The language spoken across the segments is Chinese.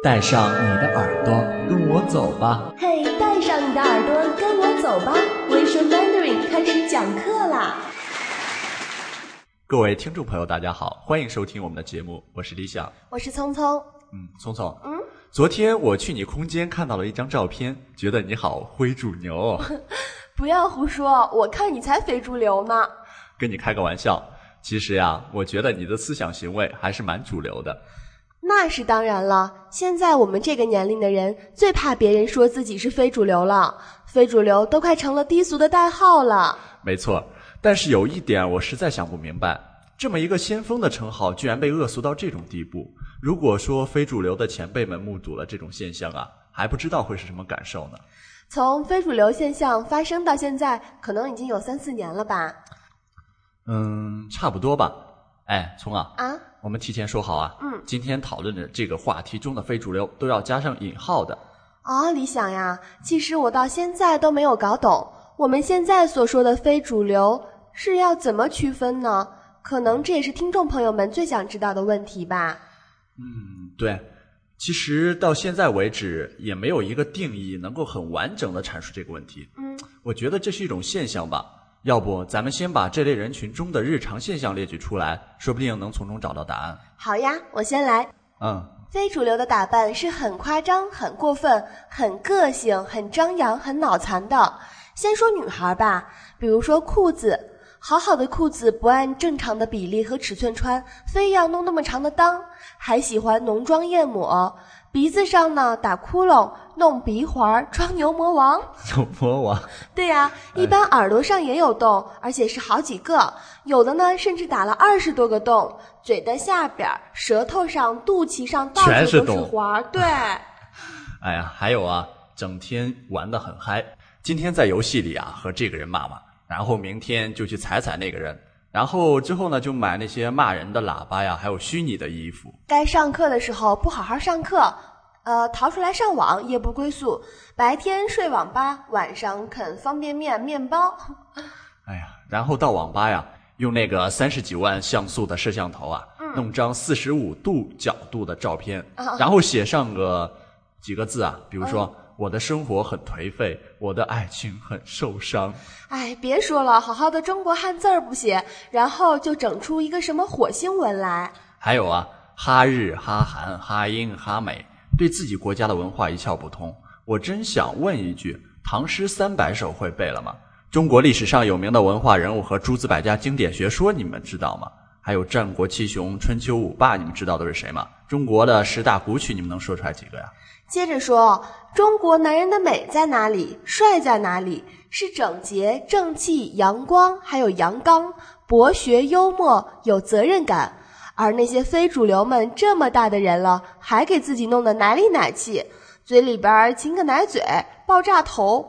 带上你的耳朵，跟我走吧。嘿，带上你的耳朵，跟我走吧。微说 Mandarin 开始讲课啦！各位听众朋友，大家好，欢迎收听我们的节目，我是李想，我是聪聪。嗯，聪聪，嗯，昨天我去你空间看到了一张照片，觉得你好灰主流哦。不要胡说，我看你才非主流呢。跟你开个玩笑，其实呀，我觉得你的思想行为还是蛮主流的。那是当然了，现在我们这个年龄的人最怕别人说自己是非主流了，非主流都快成了低俗的代号了。没错，但是有一点我实在想不明白，这么一个先锋的称号居然被恶俗到这种地步。如果说非主流的前辈们目睹了这种现象啊，还不知道会是什么感受呢？从非主流现象发生到现在，可能已经有三四年了吧？嗯，差不多吧。哎，聪啊，啊，我们提前说好啊，嗯，今天讨论的这个话题中的非主流都要加上引号的。哦，理想呀，其实我到现在都没有搞懂，我们现在所说的非主流是要怎么区分呢？可能这也是听众朋友们最想知道的问题吧。嗯，对，其实到现在为止也没有一个定义能够很完整的阐述这个问题。嗯，我觉得这是一种现象吧。要不咱们先把这类人群中的日常现象列举出来，说不定能从中找到答案。好呀，我先来。嗯，非主流的打扮是很夸张、很过分、很个性、很张扬、很脑残的。先说女孩吧，比如说裤子，好好的裤子不按正常的比例和尺寸穿，非要弄那么长的裆，还喜欢浓妆艳抹，鼻子上呢打窟窿，弄鼻环，装牛魔王。牛魔王。对呀、一般耳朵上也有洞，而且是好几个，有的呢甚至打了二十多个洞，嘴的下边、舌头上、肚脐上到处都是全是洞环儿。对，哎呀，还有啊，整天玩的很嗨。今天在游戏里啊和这个人骂骂，然后明天就去踩踩那个人，然后之后呢就买那些骂人的喇叭呀，还有虚拟的衣服。该上课的时候不好好上课，呃，逃出来上网，夜不归宿，白天睡网吧，晚上啃方便面、面包。哎呀，然后到网吧呀，用那个三十几万像素的摄像头啊，弄张四十五度角度的照片，然后写上个几个字啊，比如说、我的生活很颓废，我的爱情很受伤。哎，别说了，好好的中国汉字儿不写，然后就整出一个什么火星文来。还有啊，哈日、哈韩、哈英、哈美，对自己国家的文化一窍不通。我真想问一句：唐诗三百首会背了吗？中国历史上有名的文化人物和诸子百家经典学说，你们知道吗？还有战国七雄、春秋五霸，你们知道都是谁吗？中国的十大古曲，你们能说出来几个呀？接着说，中国男人的美在哪里？帅在哪里？是整洁、正气、阳光，还有阳刚、博学、幽默、有责任感。而那些非主流们这么大的人了，还给自己弄得奶里奶气，嘴里边儿亲个奶嘴，爆炸头，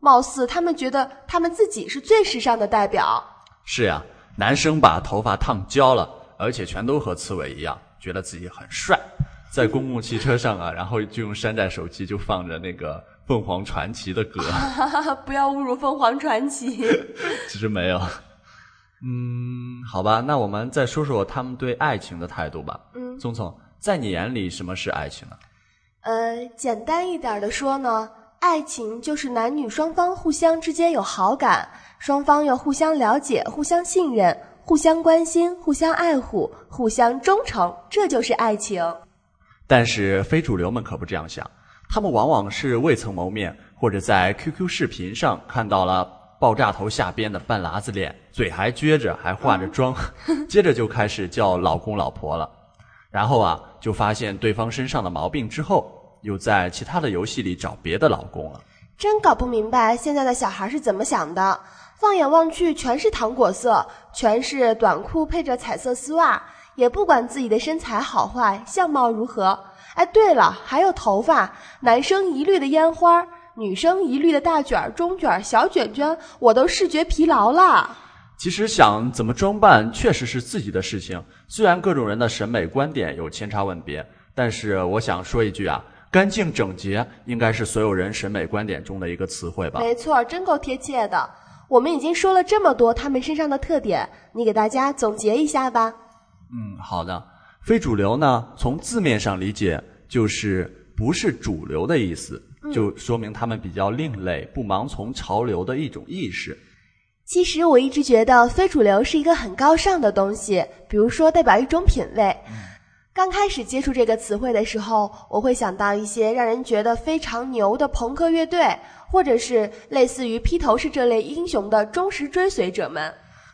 貌似他们觉得他们自己是最时尚的代表。是呀，男生把头发烫焦了，而且全都和刺猬一样，觉得自己很帅。在公共汽车上啊，然后就用山寨手机就放着那个凤凰传奇的歌。不要侮辱凤凰传奇。其实没有。嗯，好吧，那我们再说说他们对爱情的态度吧。嗯聪聪，在你眼里什么是爱情呢？呃，简单一点的说呢，爱情就是男女双方互相之间有好感，双方又互相了解、互相信任、互相关心、互相爱护、互相忠诚，这就是爱情。但是非主流们可不这样想，他们往往是未曾谋面，或者在 QQ 视频上看到了爆炸头下边的半拉子脸，嘴还撅着，还化着妆，接着就开始叫老公老婆了。然后啊，就发现对方身上的毛病之后，又在其他的游戏里找别的老公了。真搞不明白现在的小孩是怎么想的。放眼望去，全是糖果色，全是短裤配着彩色丝袜，也不管自己的身材好坏、相貌如何。哎，对了，还有头发，男生一律的烟花，女生一律的大卷儿、中卷儿、小卷卷，我都视觉疲劳了。其实想怎么装扮确实是自己的事情，虽然各种人的审美观点有千差万别，但是我想说一句啊，干净整洁应该是所有人审美观点中的一个词汇吧。没错，真够贴切的。我们已经说了这么多他们身上的特点，你给大家总结一下吧。嗯，好的。非主流呢，从字面上理解就是不是主流的意思，就说明他们比较另类，不盲从潮流的一种意识。其实我一直觉得非主流是一个很高尚的东西，比如说代表一种品味。刚开始接触这个词汇的时候，我会想到一些让人觉得非常牛的朋克乐队，或者是类似于披头士这类英雄的忠实追随者们。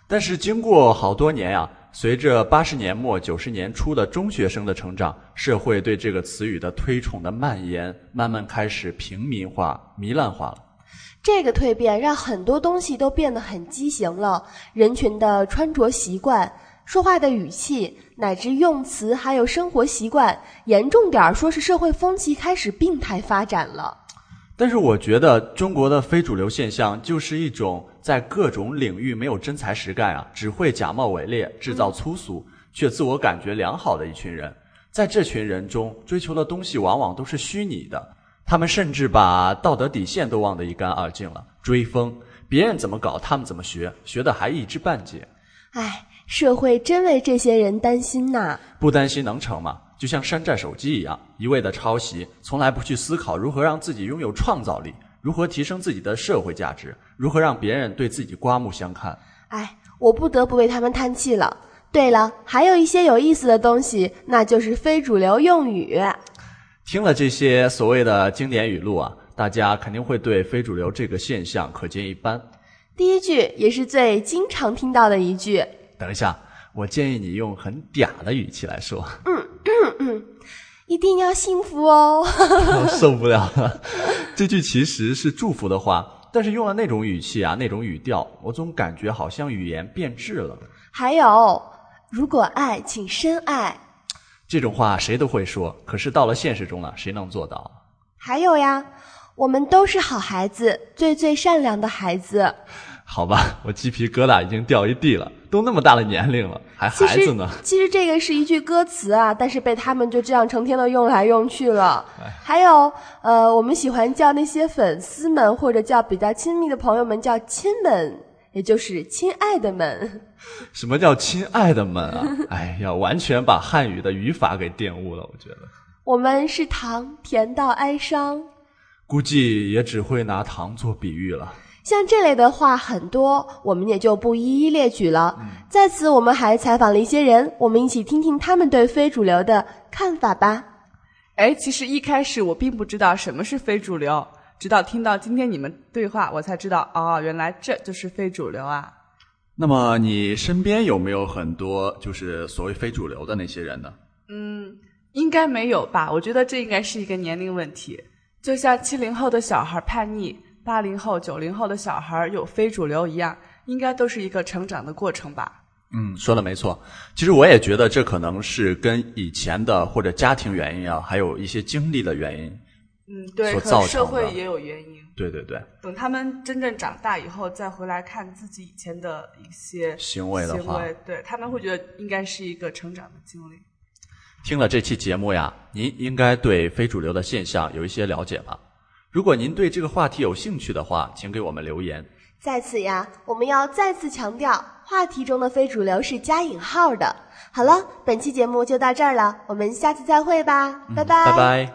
但是经过好多年呀，随着八十年末九十年初的中学生的成长，社会对这个词语的推崇的蔓延，慢慢开始平民化、糜烂化了。这个蜕变让很多东西都变得很畸形了，人群的穿着习惯。说话的语气，乃至用词，还有生活习惯，严重点儿说是社会风气开始病态发展了。但是我觉得中国的非主流现象就是一种在各种领域没有真才实干啊，只会假冒伪劣、制造粗俗，却自我感觉良好的一群人。在这群人中，追求的东西往往都是虚拟的，他们甚至把道德底线都忘得一干二净了，追风，别人怎么搞，他们怎么学，学的还一知半解。唉。社会真为这些人担心呐！不担心能成吗？就像山寨手机一样，一味的抄袭，从来不去思考如何让自己拥有创造力，如何提升自己的社会价值，如何让别人对自己刮目相看。哎，我不得不为他们叹气了。对了，还有一些有意思的东西，那就是非主流用语。听了这些所谓的经典语录啊，大家肯定会对非主流这个现象可见一斑。第一句也是最经常听到的一句。等一下，我建议你用很嗲的语气来说。嗯嗯嗯，一定要幸福哦。受不了了，这句其实是祝福的话，但是用了那种语气啊，那种语调，我总感觉好像语言变质了。还有，如果爱，请深爱。这种话谁都会说，可是到了现实中了，谁能做到？还有呀，我们都是好孩子，最最善良的孩子。好吧，我鸡皮疙瘩已经掉一地了。都那么大的年龄了，还孩子呢？其实这个是一句歌词啊，但是被他们就这样成天的用来用去了。还有，呃，我们喜欢叫那些粉丝们或者叫比较亲密的朋友们叫亲们，也就是 亲爱的们。什么叫亲爱的们啊？哎呀，完全把汉语的语法给玷污了，我觉得。我们是糖，甜到哀伤。估计也只会拿糖做比喻了。像这类的话很多，我们也就不一一列举了。在此，我们还采访了一些人，我们一起听听他们对非主流的看法吧。哎，其实一开始我并不知道什么是非主流，直到听到今天你们对话，我才知道，哦，原来这就是非主流啊。那么你身边有没有很多就是所谓非主流的那些人呢？嗯，应该没有吧？我觉得这应该是一个年龄问题，就像七零后的小孩叛逆。八零后、九零后的小孩有非主流一样，应该都是一个成长的过程吧？嗯，说的没错。其实我也觉得这可能是跟以前的或者家庭原因啊，还有一些经历的原因。嗯，对，可社会也有原因。对对对。等他们真正长大以后，再回来看自己以前的一些行为的话，对他们会觉得应该是一个成长的经历。听了这期节目呀，您应该对非主流的现象有一些了解吧？如果您对这个话题有兴趣的话，请给我们留言。在此呀，我们要再次强调，话题中的非主流是加引号的。好了，本期节目就到这儿了，我们下次再会吧，拜拜。拜拜。